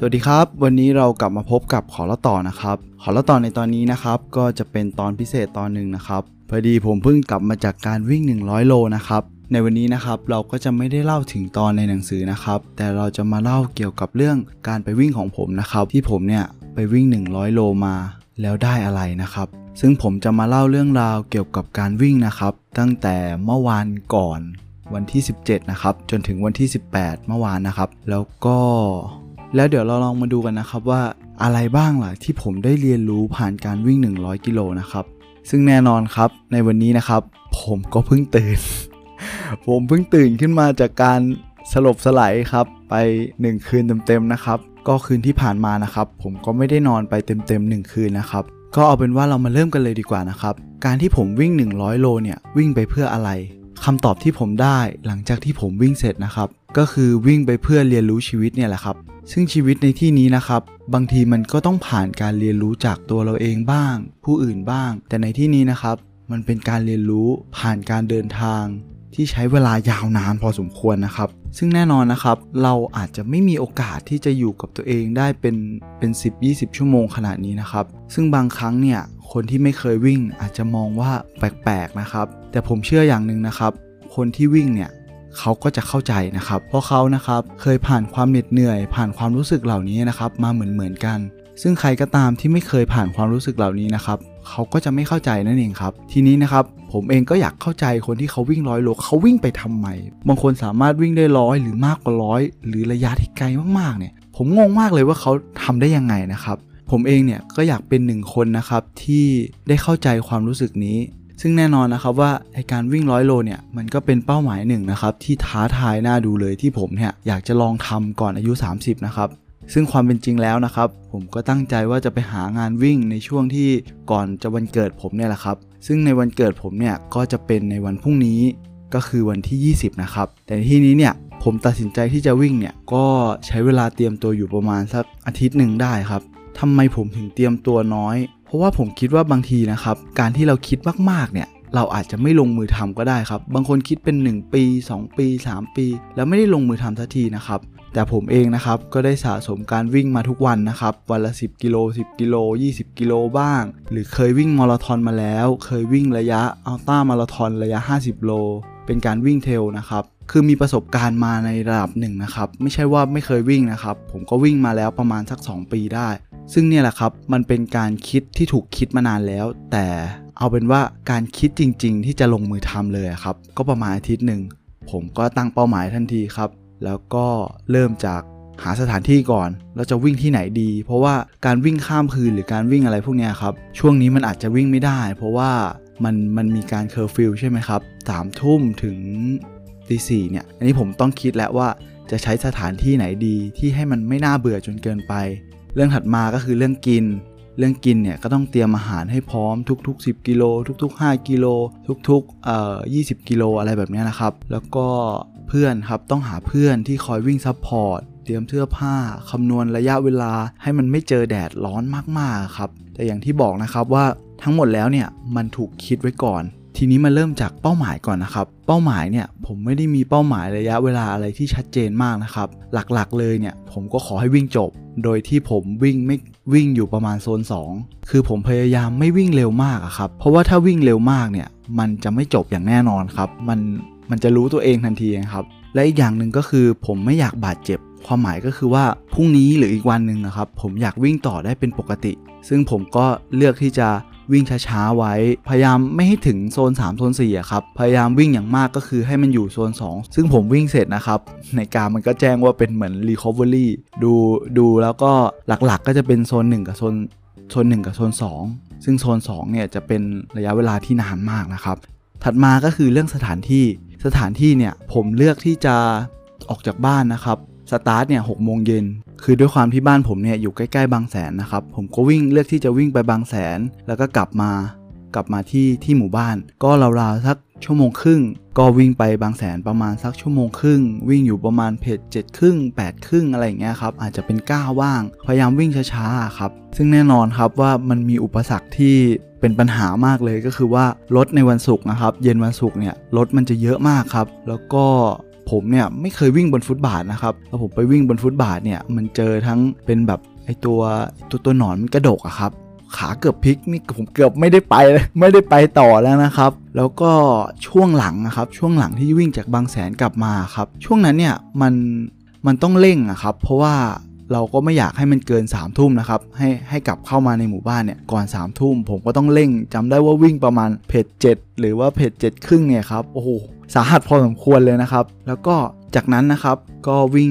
สวัสดีครับ วันนี้เรากลับมาพบกับขอเล่าต่อนะครับ ขอเล่าต่อในตอนนี้นะครับ ก็จะเป็นตอนพิเศษตอนหนึ่งนะครับพอดีผมเพิ่งกลับมาจากการวิ่ง 100 โลนะครับในวันนี้นะครับเราก็จะไม่ได้เล่าถึงตอนในหนังสือนะครับ แต่เราจะมาเล่าเกี่ยวกับเรื่องการไปวิ่งของผมนะครับ ที่ผมเนี่ยไปวิ่ง 100 โลมา แล้วได้อะไรนะครับ ซึ่งผมจะมาเล่าเรื่องราวเกี่ยวกับการวิ่งนะครับ ตั้งแต่เมื่อวานก่อนวันที่ 17 นะครับ จนถึงวันที่ 18 เมื่อวานนะครับ แล้วก็ แล้วเดี๋ยวเราลองมาดูกันนะครับว่าอะไรบ้างล่ะที่ผมได้เรียนรู้ผ่านการวิ่ง 100 กิโลนะครับ ซึ่งแน่นอนครับในวันนี้นะครับ ผมก็เพิ่งตื่น ผมเพิ่งตื่นขึ้นมาจากการสลบสลายครับ ไป 1 คืนเต็มๆนะครับ ก็คืนที่ผ่านมานะครับ ผมก็ไม่ได้นอนไปเต็มๆ1คืนนะครับ ก็เอาเป็นว่าเรามาเริ่มกันเลยดีกว่านะครับ การที่ผมวิ่ง 100 โลเนี่ยวิ่งไปเพื่ออะไรคำตอบที่ผมได้หลังจากที่ผมวิ่งเสร็จนะครับ ก็คือวิ่งไปเพื่อเรียนรู้ชีวิตเนี่ยแหละครับ ซึ่งชีวิตในที่นี้นะครับ บางทีมันก็ต้องผ่านการเรียนรู้จากตัวเราเองบ้าง ผู้อื่นบ้าง แต่ในที่นี้นะครับ มันเป็นการเรียนรู้ผ่านการเดินทาง ที่ใช้เวลายาวนานพอสมควรนะครับ ซึ่งแน่นอนนะครับ เราอาจจะไม่มีโอกาสที่จะอยู่กับตัวเองได้เป็นเป็น 10-20 ชั่วโมงขนาดนี้นะครับ ซึ่งบางครั้งเนี่ยคนที่ไม่เคยวิ่งอาจจะมองว่าแปลกๆนะครับ แต่ผมเชื่ออย่างหนึ่งนะครับ คนที่วิ่งเนี่ย เขาก็จะเข้าใจนะครับ เพราะเขานะครับเคยผ่านความเหน็ดเหนื่อย ผ่านความรู้สึกเหล่านี้นะครับมาเหมือนเหมือนกัน ซึ่งใครก็ตามที่ไม่เคยผ่านความรู้สึกเหล่านี้นะครับเขาก็จะไม่เข้าใจนั่นเองครับ ทีนี้นะครับผมเองก็อยากเข้าใจคนที่เขาวิ่งร้อยโลเขาวิ่งไปทำไมบางคนสามารถวิ่งได้ร้อยหรือมากกว่าร้อยหรือระยะที่ไกลมากๆเนี่ย ผมงงมากเลยว่าเขาทำได้ยังไงนะครับ ผมเองเนี่ยก็อยากเป็นหนึ่งคนนะครับที่ได้เข้าใจความรู้สึกนี้ ซึ่งแน่นอนนะครับว่าไอการวิ่งร้อยโลเนี่ยมันก็เป็นเป้าหมายหนึ่งนะครับที่ท้าทายน่าดูเลยที่ผมเนี่ยอยากจะลองทำก่อนอายุ 30 นะครับซึ่งความเป็นจริงแล้วนะครับ ผมก็ตั้งใจว่าจะไปหางานวิ่งในช่วงที่ก่อนจะวันเกิดผมเนี่ยแหละครับ ซึ่งในวันเกิดผมเนี่ยก็จะเป็นในวันพรุ่งนี้ก็คือวันที่ 20 นะครับ แต่ที่นี้เนี่ยผมตัดสินใจที่จะวิ่งเนี่ยก็ใช้เวลาเตรียมตัวอยู่ประมาณสักอาทิตย์หนึ่งได้ครับทำไมผมถึงเตรียมตัวน้อย เพราะว่าผมคิดว่าบางทีนะครับ การที่เราคิดมากๆเนี่ยเราอาจจะไม่ลงมือทำก็ได้ครับ บางคนคิดเป็น 1 ปี 2 ปี 3 ปี แล้วไม่ได้ลงมือทำทันทีนะครับ แต่ผมเองนะครับก็ได้สะสมการวิ่งมาทุกวันนะครับ วันละ 10 กิโล 10 กิโล 20 กิโลบ้าง หรือเคยวิ่งมาราธอนมาแล้ว เคยวิ่งระยะอัลต้ามาราธอนระยะ 50 โล เป็นการวิ่งเทลนะครับ คือมีประสบการณ์มาในระดับหนึ่งนะครับ ไม่ใช่ว่าไม่เคยวิ่งนะครับ ผมก็วิ่งมาแล้วประมาณสัก 2 ปีได้ ซึ่งเนี่ยแหละครับ มันเป็นการคิดที่ถูกคิดมานานแล้ว แต่เอาเป็นว่าการคิดจริง ๆ ที่จะลงมือทำเลยครับ ก็ประมาณอาทิตย์หนึ่ง ผมก็ตั้งเป้าหมายทันทีครับ แล้วก็เริ่มจากหาสถานที่ก่อน เราจะวิ่งที่ไหนดี เพราะว่าการวิ่งข้ามคืนหรือการวิ่งอะไรพวกนี้ครับ ช่วงนี้มันอาจจะวิ่งไม่ได้ เพราะว่ามันมันมีการเคอร์ฟิวใช่ไหมครับสามทุ่มถึง ตีสี่เนี่ย อันนี้ผมต้องคิดแล้วว่าจะใช้สถานที่ไหนดีที่ให้มันไม่น่าเบื่อจนเกินไป เรื่องถัดมาก็คือเรื่องกิน เรื่องกินเนี่ยก็ต้องเตรียมอาหารให้พร้อมทุก ๆ 10 กิโล ทุก ๆ 5 กิโล ทุกๆเอ่อ20 กิโลอะไรแบบนี้นะครับ แล้วก็เพื่อนครับต้องหาเพื่อนที่คอยวิ่ง support เตรียมเสื้อผ้า คำนวณระยะเวลาให้มันไม่เจอแดดร้อนมากๆครับ แต่อย่างที่บอกนะครับว่าทั้งหมดแล้วเนี่ยมันถูกคิดไว้ก่อน ทีนี้มาเริ่มจากเป้าหมายก่อนนะครับ เป้าหมายเนี่ยผมไม่ได้มีเป้าหมายระยะเวลาอะไรที่ชัดเจนมากนะครับ หลักๆเลยเนี่ยผมก็ขอให้วิ่งจบ โดยที่ผมวิ่งไม่วิ่งอยู่ประมาณโซน 2 คือผมพยายามไม่วิ่งเร็วมากครับ เพราะว่าถ้าวิ่งเร็วมากเนี่ยมันจะไม่จบอย่างแน่นอนครับ มันมันจะรู้ตัวเองทันทีครับ และอีกอย่างหนึ่งก็คือผมไม่อยากบาดเจ็บ ความหมายก็คือว่าพรุ่งนี้หรืออีกวันหนึ่งนะครับ ผมอยากวิ่งต่อได้เป็นปกติ ซึ่งผมก็เลือกที่จะ วิ่งช้าๆไว้ พยายามไม่ให้ถึงโซน 3 โซน4อะครับ พยายามวิ่งอย่างมากก็คือให้มันอยู่โซน 2 ซึ่งผมวิ่งเสร็จนะครับในการมันก็แจ้งว่าเป็นเหมือน recovery ดูดูแล้วก็หลักๆ ก็จะเป็นโซน 1 กับโซนโซน 1 กับโซน 2 ซึ่งโซน2เนี่ยจะเป็นระยะเวลาที่นานมากนะครับ ถัดมาก็คือเรื่องสถานที่สถานที่เนี่ยผมเลือกที่จะออกจากบ้านนะครับสตาร์ทเนี่ยหกโมงเย็น คือด้วยความที่บ้านผมเนี่ยอยู่ใกล้ๆบางแสนนะครับ ผมก็วิ่งเลือกที่จะวิ่งไปบางแสน แล้วก็กลับมากลับมาที่ที่หมู่บ้าน ก็ราวๆสักชั่วโมงครึ่ง ก็วิ่งไปบางแสนประมาณสักชั่วโมงครึ่ง วิ่งอยู่ประมาณเพจเจ็ดครึ่งแปดครึ่งอะไรอย่างเงี้ยครับอาจจะเป็นก้าวว่าง พยายามวิ่งช้าๆครับ ซึ่งแน่นอนครับว่ามันมีอุปสรรคที่เป็นปัญหามากเลยก็คือว่ารถในวันศุกร์นะครับ เย็นวันศุกร์เนี่ยรถมันจะเยอะมากครับ แล้วก็ ผมเนี่ยไม่เคยวิ่งบนฟุตบาทนะครับแล้วผมไปวิ่งบนฟุตบาทเนี่ยมันเจอทั้งเป็นแบบไอตัวตัวตัวหนอนมันกระดกอะครับ ขาเกือบพลิกนี่ผมเกือบไม่ได้ไปเลยไม่ได้ไปต่อแล้วนะครับ แล้วก็ช่วงหลังนะครับ ช่วงหลังที่วิ่งจากบางแสนกลับมาครับ ช่วงนั้นเนี่ยมันมันต้องเร่งอะครับ เพราะว่า เราก็ไม่อยากให้มันเกิน3ามทุ่มนะครับ ให้ให้กลับเข้ามาในหมู่บ้านเนี่ยก่อน3ามทุ่มผมก็ต้องเร่งจำได้ว่าวิ่งประมาณเพจเจ็ดหรือว่าเพจเจ็ดครึ่งเนี่ยครับโอ้โหสาหัสพอสมควรเลยนะครับ แล้วก็จากนั้นนะครับก็วิ่ง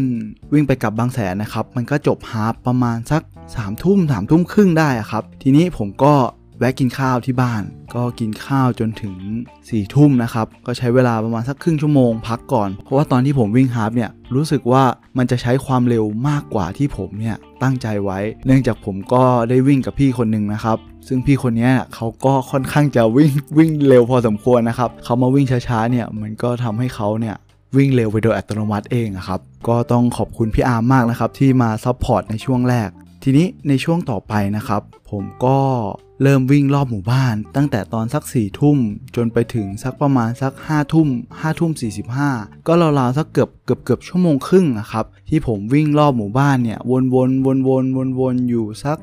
วิ่งไปกลับบางแสนนะครับ มันก็จบฮาประมาณสัก3ามทุ่มสามทุ่มครึ่งได้ครับ ทีนี้ผมก็ แวะกินข้าวที่บ้าน ก็กินข้าวจนถึง4ี่ทุ่มนะครับ ก็ใช้เวลาประมาณสักครึ่งชั่วโมงพักก่อน เพราะว่าตอนที่ผมวิ่งฮาฟเนี่ยรู้สึกว่ามันจะใช้ความเร็วมากกว่าที่ผมเนี่ยตั้งใจไว้ เนื่องจากผมก็ได้วิ่งกับพี่คนหนึ่งนะครับ ซึ่งพี่คนนี้เขาก็ค่อนข้างจะวิ่งวิ่งเร็วพอสมควรนะครับเขามาวิ่งช้าๆเนี่ยมันก็ทำให้เขาเนี่ยวิ่งเร็วไปโดยอัตโนมัติเองครับ ก็ต้องขอบคุณพี่อาร์มมากนะครับที่มา support ในช่วงแรก ทีนี้ในช่วงต่อไปนะครับ ผมก็เริ่มวิ่งรอบหมู่บ้าน ตั้งแต่ตอนสัก4ี่ทุ่มจนไปถึงสักประมาณสัก5้าทุ่มห้าทุ่มสี่สิบห้าก็ราวๆสักเกือบเกือบเกือบชั่วโมงครึ่งนะครับ ที่ผมวิ่งรอบหมู่บ้านเนี่ย วนวนวนวนวนวนอยู่สัก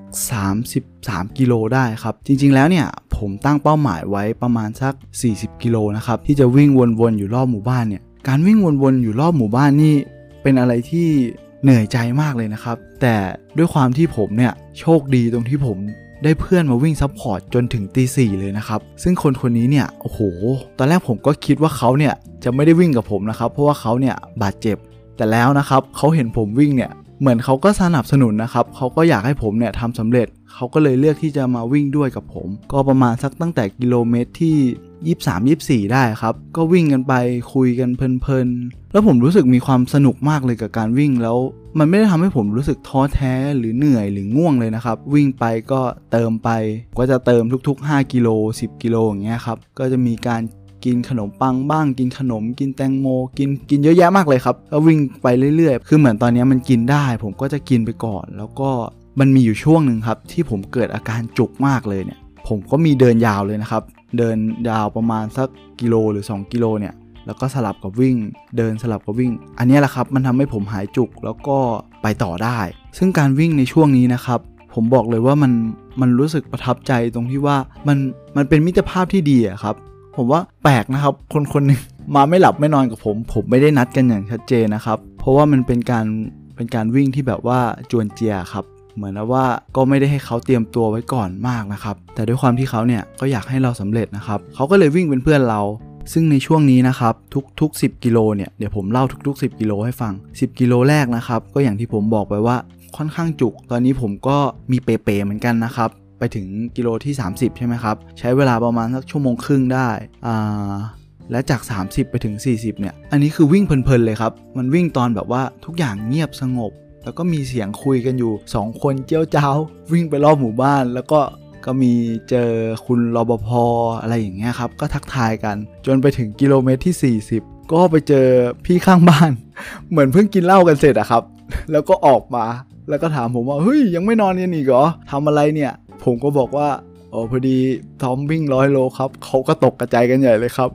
33 กิโลได้ครับ จริงๆแล้วเนี่ยผมตั้งเป้าหมายไว้ประมาณสัก 40 กิโลนะครับ ที่จะวิ่งวนๆอยู่รอบหมู่บ้านเนี่ยการวิ่งวนๆอยู่รอบหมู่บ้านนี่เป็นอะไรที่ เหนื่อยใจมากเลยนะครับ แต่ด้วยความที่ผมเนี่ยโชคดีตรงที่ผมได้เพื่อนมาวิ่ง support จนถึงตีสี่เลยนะครับ ซึ่งคนคนนี้เนี่ย โอ้โห ตอนแรกผมก็คิดว่าเขาเนี่ยจะไม่ได้วิ่งกับผมนะครับ เพราะว่าเขาเนี่ยบาดเจ็บ แต่แล้วนะครับเขาเห็นผมวิ่งเนี่ย เหมือนเขาก็สนับสนุนนะครับ เขาก็อยากให้ผมเนี่ยทำสำเร็จ เขาก็เลยเลือกที่จะมาวิ่งด้วยกับผม ก็ประมาณสักตั้งแต่กิโลเมตรที่ 23 24 ได้ครับ ก็วิ่งกันไปคุยกันเพลินๆ แล้วผมรู้สึกมีความสนุกมากเลยกับการวิ่งแล้ว มันไม่ได้ทำให้ผมรู้สึกท้อแท้หรือเหนื่อยหรือง่วงเลยนะครับ วิ่งไปก็เติมไปก็จะเติมทุกๆ 5 กิโล 10 กิโลอย่างเงี้ยครับ ก็จะมีการกินขนมปังบ้างกินขนม กินแตงโม กินกินเยอะแยะมากเลยครับแล้ววิ่งไปเรื่อยๆ คือเหมือนตอนนี้มันกินได้ ผมก็จะกินไปก่อน แล้วก็ มันมีอยู่ช่วงหนึ่งครับที่ผมเกิดอาการจุกมากเลยเนี่ย ผมก็มีเดินยาวเลยนะครับ เดินยาวประมาณสักกิโลหรือ 2 กิโลเนี่ยแล้วก็สลับกับวิ่ง เดินสลับกับวิ่ง อันนี้แหละครับมันทำให้ผมหายจุกแล้วก็ไปต่อได้ ซึ่งการวิ่งในช่วงนี้นะครับ ผมบอกเลยว่ามันมันรู้สึกประทับใจตรงที่ว่ามันมันเป็นมิตรภาพที่ดีอะครับ ผมว่าแปลกนะครับ คนคนนึงมาไม่หลับไม่นอนกับผม ผมไม่ได้นัดกันอย่างชัดเจนนะครับ เพราะว่ามันเป็นการเป็นการวิ่งที่แบบว่าจวนเจียครับ เหมือนว่าก็ไม่ได้ให้เขาเตรียมตัวไว้ก่อนมากนะครับ แต่ด้วยความที่เขาเนี่ยก็อยากให้เราสำเร็จนะครับเขาก็เลยวิ่งเป็นเพื่อนเรา ซึ่งในช่วงนี้นะครับทุกๆ 10 กิโลเนี่ยเดี๋ยวผมเล่าทุก ๆ 10 กิโลให้ฟัง 10 กิโลแรกนะครับก็อย่างที่ผมบอกไปว่าค่อนข้างจุก ตอนนี้ผมก็มีเปเปเหมือนกันนะครับไปถึงกิโลที่ 30 ใช่ไหมครับ ใช้เวลาประมาณสักชั่วโมงครึ่งได้อ่าและจาก 30 ไปถึง 40 เนี่ย อันนี้คือวิ่งเพลินๆเลยครับ มันวิ่งตอนแบบว่าทุกอย่างเงียบสงบ แล้วก็มีเสียงคุยกันอยู่ 2 คนเจ้าเจ้า วิ่งไปรอบหมู่บ้าน แล้วก็ก็มีเจอคุณรปภออะไรอย่างเงี้ยครับ ก็ทักทายกัน จนไปถึงกิโลเมตรที่ 40 ก็ไปเจอพี่ข้างบ้าน เหมือนเพิ่งกินเหล้ากันเสร็จอะครับ แล้วก็ออกมา แล้วก็ถามผมว่าเฮ้ยยังไม่นอนกันอีกเหรอทำอะไรเนี่ย ผมก็บอกว่า โอ้พอดีทอมวิ่งร้อยโลครับเขาก็ตกกระจายกันใหญ่เลยครับ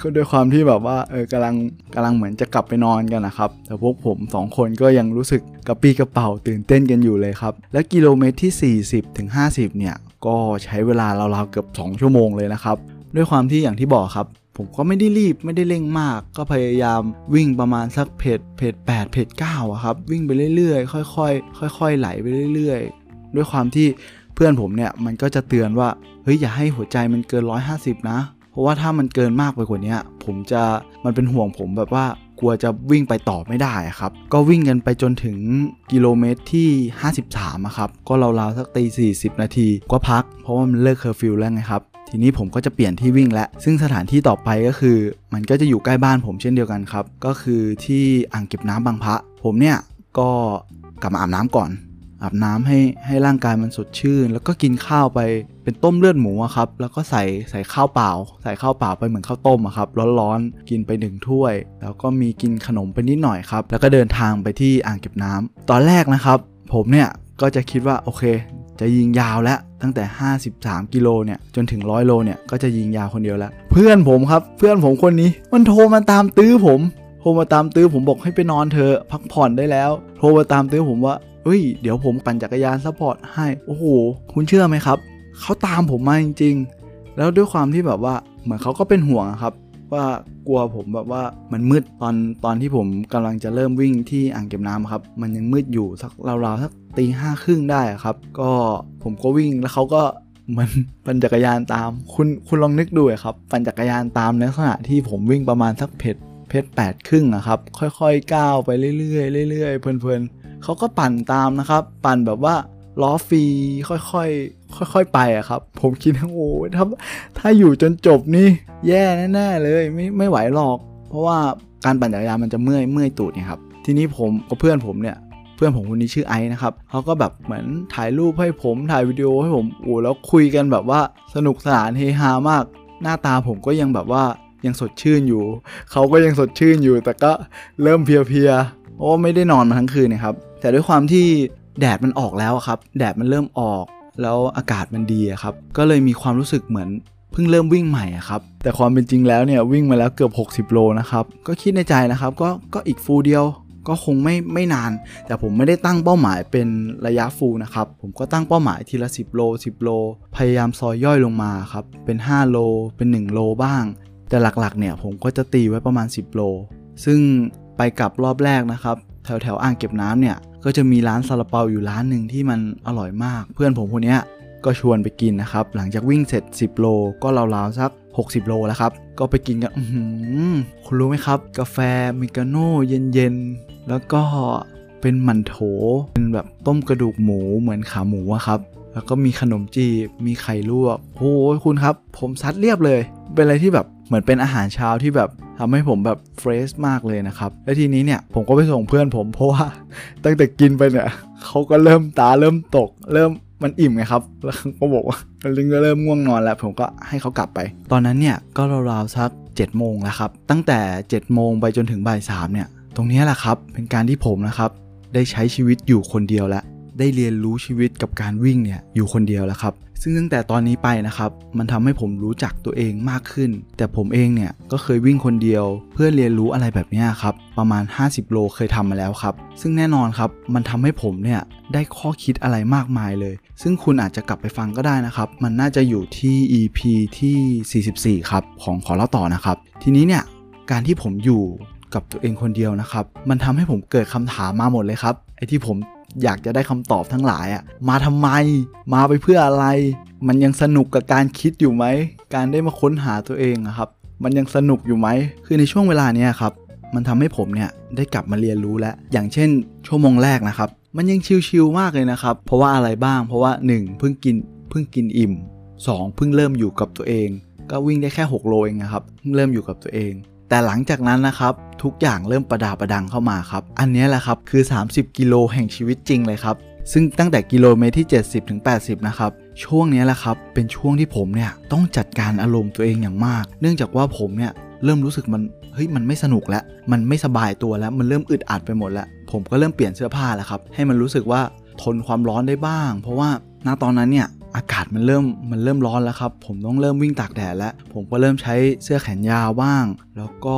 ก็ด้วยความที่แบบว่าเออกำลังกำลังเหมือนจะกลับไปนอนกันนะครับ แต่พวกผมสองคนก็ยังรู้สึกกระปี้กระเป๋าตื่นเต้นกันอยู่เลยครับ และกิโลเมตรที่ 40ถึง50 เนี่ย ก็ใช้เวลาราวๆเกือบ 2 ชั่วโมงเลยนะครับ ด้วยความที่อย่างที่บอกครับผมก็ไม่ได้รีบไม่ได้เร่งมาก ก็พยายามวิ่งประมาณสัก pace pace 8 pace 9อะครับวิ่งไปเรื่อยๆ ค่อยๆค่อยๆไหลไปเรื่อย ๆ ด้วยความที่ เพื่อนผมเนี่ยมันก็จะเตือนว่าเฮ้ยอย่าให้หัวใจมันเกิน 150 นะ เพราะว่าถ้ามันเกินมากไปกว่านี้ผมจะมันเป็นห่วงผมแบบว่ากลัวจะวิ่งไปต่อไม่ได้ครับ ก็วิ่งกันไปจนถึงกิโลเมตรที่ 53ครับ ก็ราวๆสักตี40 นาทีก็พัก เพราะว่ามันเลิกเคอร์ฟิวแล้วไงครับ ทีนี้ผมก็จะเปลี่ยนที่วิ่งแล้ว ซึ่งสถานที่ต่อไปก็คือ มันก็จะอยู่ใกล้บ้านผมเช่นเดียวกันครับ ก็คือที่อ่างเก็บน้ำบางพระ ผมเนี่ยก็กลับมาอาบน้ำก่อน อาบน้ำให้ให้ร่างกายมันสดชื่น แล้วก็กินข้าวไปเป็นต้มเลือดหมูครับ แล้วก็ใส่ใส่ข้าวเปล่า ใส่ข้าวเปล่าไปเหมือนข้าวต้มครับร้อนๆกินไปหนึ่งถ้วย แล้วก็มีกินขนมไปนิดหน่อยครับ แล้วก็เดินทางไปที่อ่างเก็บน้ำตอนแรกนะครับ ผมเนี่ยก็จะคิดว่าโอเค จะยิงยาวแล้วตั้งแต่ 53 กิโลเนี่ยจนถึง 100 โลเนี่ยก็จะยิงยาวคนเดียวแล้ว เพื่อนผมครับ เพื่อนผมคนนี้มันโทรมาตามตื้อผมโทรมาตามตื้อผมบอกให้ไปนอนเถอะพักผ่อนได้แล้ว โทรมาตามตื้อผมว่า เฮ้ย เดี๋ยวผมปั่นจักรยาน support ให้ โอ้โห คุณเชื่อไหมครับ เขาตามผมมาจริง ๆ แล้วด้วยความที่แบบว่า เหมือนเขาก็เป็นห่วงครับ ว่ากลัวผมแบบว่ามันมืดตอนตอนที่ผมกำลังจะเริ่มวิ่งที่อ่างเก็บน้ำครับ มันยังมืดอยู่สักราวๆสักตีห้าครึ่งได้ครับ ก็ผมก็วิ่งแล้วเขาก็มันปั่นจักรยานตาม คุณคุณลองนึกดูครับ ปั่นจักรยานตามในลักษณะที่ผมวิ่งประมาณสักเพจเพจแปดครึ่งอะครับ ค่อยๆก้าวไปเรื่อยๆเรื่อยๆเพลินๆ เขาก็ปั่นตามนะครับ ปั่นแบบว่าล้อฟรีค่อยๆค่อยๆไปอะครับ ผมคิดว่าโอ้ยถ้าถ้าอยู่จนจบนี่แย่แน่ๆเลยไม่ไม่ไหวหรอก เพราะว่าการปั่นจักรยานมันจะเมื่อยเมื่อยตูดเนี่ยครับทีนี้ผมกับเพื่อนผมเนี่ยเพื่อนผมคนนี้ชื่อไอซ์นะครับเขาก็แบบเหมือนถ่ายรูปให้ผมถ่ายวิดีโอให้ผมโอ้แล้วคุยกันแบบว่าสนุกสนานเฮฮามาก หน้าตาผมก็ยังแบบว่ายังสดชื่นอยู่ เขาก็ยังสดชื่นอยู่ แต่ก็เริ่มเพลียๆ เพราะว่าไม่ได้นอนมาทั้งคืนนะครับ แต่ด้วยความที่แดดมันออกแล้วครับ แดดมันเริ่มออก แล้วอากาศมันดีครับ ก็เลยมีความรู้สึกเหมือนเพิ่งเริ่มวิ่งใหม่ครับ แต่ความเป็นจริงแล้วเนี่ยวิ่งมาแล้วเกือบ 60 โลนะครับ ก็คิดในใจนะครับ ก็ก็อีกฟูลเดียวก็คงไม่ไม่นาน แต่ผมไม่ได้ตั้งเป้าหมายเป็นระยะฟูลนะครับ ผมก็ตั้งเป้าหมายทีละ 10 โล 10 โล พยายามซอยย่อยลงมาครับ เป็น 5 โล เป็น 1 โลบ้าง แต่หลักๆ เนี่ยผมก็จะตีไว้ประมาณ 10 โล ซึ่ง ไปกลับรอบแรกนะครับ แถวแถวอ่างเก็บน้ำเนี่ย ก็จะมีร้านซาลาเปาอยู่ร้านหนึ่งที่มันอร่อยมาก เพื่อนผมคนนี้ก็ชวนไปกินนะครับ หลังจากวิ่งเสร็จ 10 โล ก็ราวๆสัก 60 โลแล้วครับ ก็ไปกินกันคุณรู้ไหมครับ กาแฟอเมริกาโน่เย็นๆ แล้วก็เป็นหมั่นโถว เป็นแบบต้มกระดูกหมูเหมือนขาหมูอะครับ แล้วก็มีขนมจีบ มีไข่ลวก โอ้คุณครับ ผมซัดเรียบเลย เป็นอะไรที่แบบ เหมือนเป็นอาหารเช้าที่แบบทำให้ผมแบบ fresh มากเลยนะครับ และทีนี้เนี่ยผมก็ไปส่งเพื่อนผมเพราะว่าตั้งแต่กินไปเนี่ยเขาก็เริ่มตาเริ่มตก เริ่มมันอิ่มไงครับ แล้วก็บอกว่าลิงก็เริ่มง่วงนอนแล้ว ผมก็ให้เขากลับไป ตอนนั้นเนี่ยก็ราวๆสัก7โมงแล้วครับ ตั้งแต่7โมงไปจนถึงบ่ายสามเนี่ย ตรงนี้แหละครับ เป็นการที่ผมนะครับ ได้ใช้ชีวิตอยู่คนเดียวแล้ว ได้เรียนรู้ชีวิตกับการวิ่งเนี่ยอยู่คนเดียวแล้วครับ ซึ่งตั้งแต่ตอนนี้ไปนะครับ มันทำให้ผมรู้จักตัวเองมากขึ้น แต่ผมเองเนี่ยก็เคยวิ่งคนเดียว เพื่อเรียนรู้อะไรแบบนี้ครับ ประมาณ 50 โลเคยทำมาแล้วครับ ซึ่งแน่นอนครับ มันทำให้ผมเนี่ยได้ข้อคิดอะไรมากมายเลย ซึ่งคุณอาจจะกลับไปฟังก็ได้นะครับ มันน่าจะอยู่ที่ EP ที่ 44 ครับ ของขอเล่าต่อนะครับ ทีนี้เนี่ยการที่ผมอยู่กับตัวเองคนเดียวนะครับ มันทำให้ผมเกิดคำถามมาหมดเลยครับ ไอ้ที่ผม อยากจะได้คำตอบทั้งหลายอะมาทำไม มาไปเพื่ออะไร มันยังสนุกกับการคิดอยู่ไหม การได้มาค้นหาตัวเองอะครับ มันยังสนุกอยู่ไหม คือในช่วงเวลาเนี้ยครับ มันทำให้ผมเนี่ยได้กลับมาเรียนรู้แล้ว อย่างเช่น ชั่วโมงแรกนะครับ มันยังชิลๆมากเลยนะครับ เพราะว่าอะไรบ้าง เพราะว่า 1. เพิ่งกิน เพิ่งกินอิ่ม 2. เพิ่งเริ่มอยู่กับตัวเอง ก็วิ่งได้แค่ 6 โลเองนะครับ เพิ่งเริ่มอยู่กับตัวเอง แต่หลังจากนั้นนะครับทุกอย่างเริ่มประดาประดังเข้ามาครับ อันนี้แหละครับคือ 30 กิโลแห่งชีวิตจริงเลยครับ ซึ่งตั้งแต่กิโลเมตรที่ 70ถึง80 นะครับ ช่วงนี้แหละครับ เป็นช่วงที่ผมเนี่ยต้องจัดการอารมณ์ตัวเองอย่างมาก เนื่องจากว่าผมเนี่ยเริ่มรู้สึกมันเฮ้ยมันไม่สนุกแล้ว มันไม่สบายตัวแล้ว มันเริ่มอึดอัดไปหมดแล้ว ผมก็เริ่มเปลี่ยนเสื้อผ้าแล้วครับ ให้มันรู้สึกว่าทนความร้อนได้บ้าง เพราะว่าณตอนนั้นเนี่ย อากาศมันเริ่มมันเริ่มร้อนแล้วครับ ผมต้องเริ่มวิ่งตากแดดแล้ว ผมก็เริ่มใช้เสื้อแขนยาวบ้าง แล้วก็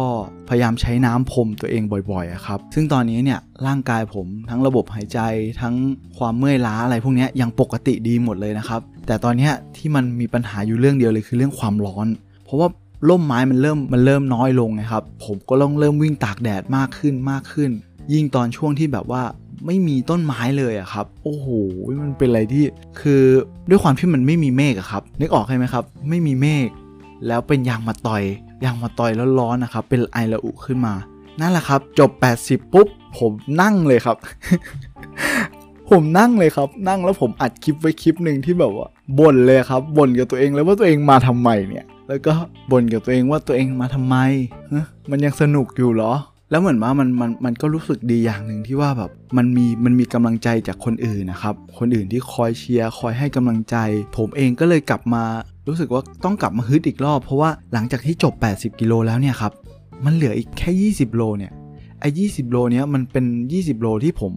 พยายามใช้น้ำพรมตัวเองบ่อยๆครับ ซึ่งตอนนี้เนี่ยร่างกายผมทั้งระบบหายใจทั้งความเมื่อยล้าอะไรพวกนี้ยังปกติดีหมดเลยนะครับ แต่ตอนนี้ที่มันมีปัญหาอยู่เรื่องเดียวเลยคือเรื่องความร้อน เพราะว่าร่มไม้มันเริ่มมันเริ่มน้อยลงไงครับ ผมก็ต้องเริ่มวิ่งตากแดดมากขึ้นมากขึ้น ยิ่งตอนช่วงที่แบบว่า ไม่มีต้นไม้เลยอะครับ โอ้โห มันเป็นอะไรที่ คือด้วยความที่มันไม่มีเมฆอะครับ นึกออกใช่ไหมครับ ไม่มีเมฆ แล้วเป็นยางมาต่อย ยางมาต่อยแล้วร้อนนะครับ เป็นไอระอุขึ้นมา นั่นแหละครับ จบ 80 ปุ๊บ ผมนั่งเลยครับ ผมนั่งเลยครับ นั่งแล้วผมอัดคลิปไว้คลิปหนึ่งที่แบบว่าบ่นเลยครับบ่นกับตัวเองแล้วว่าตัวเองมาทำไมเนี่ย แล้วก็บ่นกับตัวเองว่าตัวเองมาทำไมมันยังสนุกอยู่เหรอ แล้วเหมือนว่ามันมันมันก็รู้สึกดีอย่างหนึ่งที่ว่าแบบมันมีมันมีกำลังใจจากคนอื่นนะครับ คนอื่นที่คอยเชียร์คอยให้กำลังใจ ผมเองก็เลยกลับมารู้สึกว่าต้องกลับมาฮึดอีกรอบ เพราะว่าหลังจากที่จบ 80 กิโลแล้วเนี่ยครับมันเหลืออีกแค่ 20 โลเนี่ยไอ้20โลเนี้ยมันเป็น 20 โลที่ผม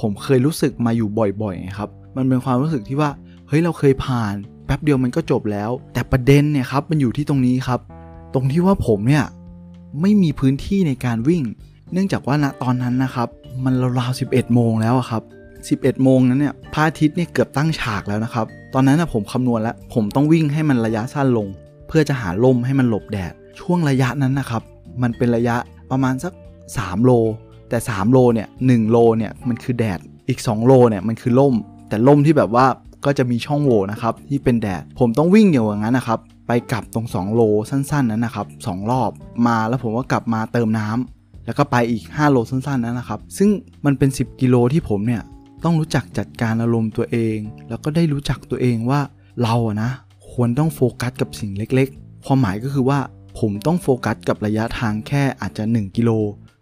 ผมเคยรู้สึกมาอยู่บ่อยๆครับมันเป็นความรู้สึกที่ว่าเฮ้ยเราเคยผ่าน แป๊บเดียวมันก็จบแล้ว แต่ประเด็นเนี่ยครับมันอยู่ที่ตรงนี้ครับ ตรงที่ว่าผมเนี่ย ไม่มีพื้นที่ในการวิ่ง เนื่องจากว่าณตอนนั้นนะครับ มันราวๆ11 โมงแล้วครับ 11 โมงนั้นเนี่ยพระอาทิตย์เนี่ยเกือบตั้งฉากแล้วนะครับ ตอนนั้นนะผมคำนวณแล้ว ผมต้องวิ่งให้มันระยะสั้นลง เพื่อจะหาล่มให้มันหลบแดด ช่วงระยะนั้นนะครับ มันเป็นระยะประมาณสัก 3 โล แต่ 3 โลเนี่ย1โลเนี่ยมันคือแดด อีก 2 โลเนี่ยมันคือล่ม แต่ล่มที่แบบว่าก็จะมีช่องโหว่นะครับที่เป็นแดด ผมต้องวิ่งอย่างนั้นนะครับ ไปกลับตรง 2 โลสั้น ๆนั้นนะครับ2รอบมาแล้วผมก็กลับมาเติมน้ำแล้วก็ไปอีก 5 โลสั้นๆนั้นนะครับ ซึ่งมันเป็น 10 กิโลที่ผมเนี่ยต้องรู้จักจัดการอารมณ์ตัวเอง แล้วก็ได้รู้จักตัวเองว่าเราอะนะควรต้องโฟกัสกับสิ่งเล็กๆ ความหมายก็คือว่าผมต้องโฟกัสกับระยะทางแค่อาจจะ 1 กิโล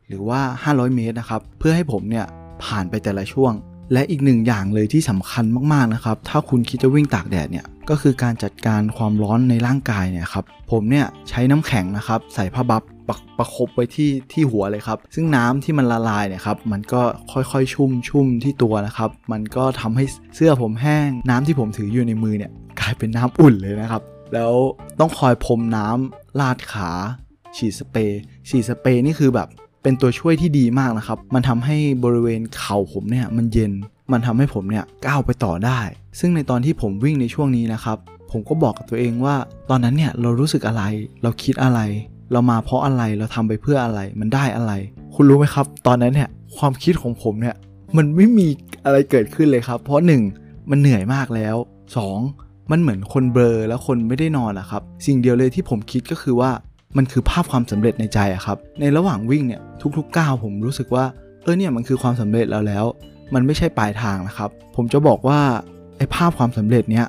หรือว่า 500 เมตรนะครับ เพื่อให้ผมเนี่ยผ่านไปแต่ละช่วง และอีกหนึ่งอย่างเลยที่สำคัญมากๆนะครับ ถ้าคุณคิดจะวิ่งตากแดดเนี่ย ก็คือการจัดการความร้อนในร่างกายเนี่ยครับผมเนี่ยใช้น้ำแข็งนะครับใส่ผ้าบัฟประประคบไว้ที่ที่หัวเลยครับ ซึ่งน้ำที่มันละลายเนี่ยครับมันก็ค่อยๆชุ่มชุ่มที่ตัวนะครับ มันก็ทำให้เสื้อผมแห้ง น้ำที่ผมถืออยู่ในมือเนี่ยกลายเป็นน้ำอุ่นเลยนะครับ แล้วต้องคอยพรมน้ำลาดขาฉีดสเปรย์ฉีดสเปรย์นี่คือแบบ เป็นตัวช่วยที่ดีมากนะครับ มันทำให้บริเวณเข่าผมเนี่ยมันเย็น มันทำให้ผมเนี่ยก้าวไปต่อได้ ซึ่งในตอนที่ผมวิ่งในช่วงนี้นะครับ ผมก็บอกกับตัวเองว่า ตอนนั้นเนี่ยเรารู้สึกอะไร เราคิดอะไร เรามาเพราะอะไร เราทำไปเพื่ออะไร มันได้อะไร คุณรู้ไหมครับ ตอนนั้นเนี่ยความคิดของผมเนี่ยมันไม่มีอะไรเกิดขึ้นเลยครับ เพราะ 1. มันเหนื่อยมากแล้ว 2. มันเหมือนคนเบลอแล้วคนไม่ได้นอนอะครับ สิ่งเดียวเลยที่ผมคิดก็คือว่า มันคือภาพความสำเร็จในใจอะครับ ในระหว่างวิ่งเนี่ยทุกๆก้าวผมรู้สึกว่าเออเนี่ยมันคือความสำเร็จแล้วแล้ว มันไม่ใช่ปลายทางนะครับ ผมจะบอกว่าไอ้ภาพความสำเร็จเนี้ย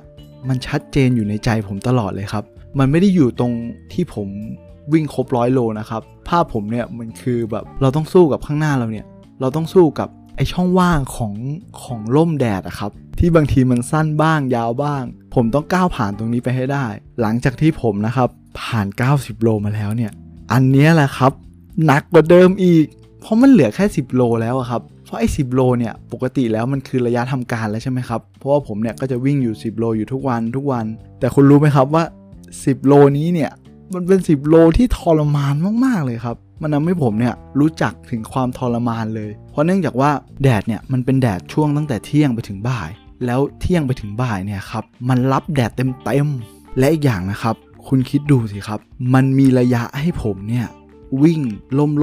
มันชัดเจนอยู่ในใจผมตลอดเลยครับ มันไม่ได้อยู่ตรงที่ผมวิ่งครบร้อยโลนะครับ ภาพผมเนี่ยมันคือแบบเราต้องสู้กับข้างหน้าเราเนี่ย เราต้องสู้กับไอช่องว่างของของร่มแดดอะครับ ที่บางทีมันสั้นบ้างยาวบ้าง ผมต้องก้าวผ่านตรงนี้ไปให้ได้ หลังจากที่ผมนะครับ ผ่าน 90 โลมาแล้วเนี่ย อันนี้แหละครับ หนักกว่าเดิมอีก เพราะมันเหลือแค่ 10 โลแล้วครับ เพราะไอ้10โลเนี่ย ปกติแล้วมันคือระยะทำการแล้วใช่ไหมครับ เพราะว่าผมเนี่ยก็จะวิ่งอยู่ 10 โลอยู่ทุกวันทุกวัน แต่คุณรู้ไหมครับว่า 10 โลนี้เนี่ย มันเป็น 10 โลที่ทรมานมากๆเลยครับมันทำให้ผมเนี่ยรู้จักถึงความทรมานเลย เพราะเนื่องจากว่าแดดเนี่ยมันเป็นแดดช่วงตั้งแต่เที่ยงไปถึงบ่าย แล้วเที่ยงไปถึงบ่ายเนี่ยครับมันรับแดดเต็มๆและอีกอย่างนะครับ คุณคิดดูสิครับ มันมีระยะให้ผมเนี่ยวิ่ง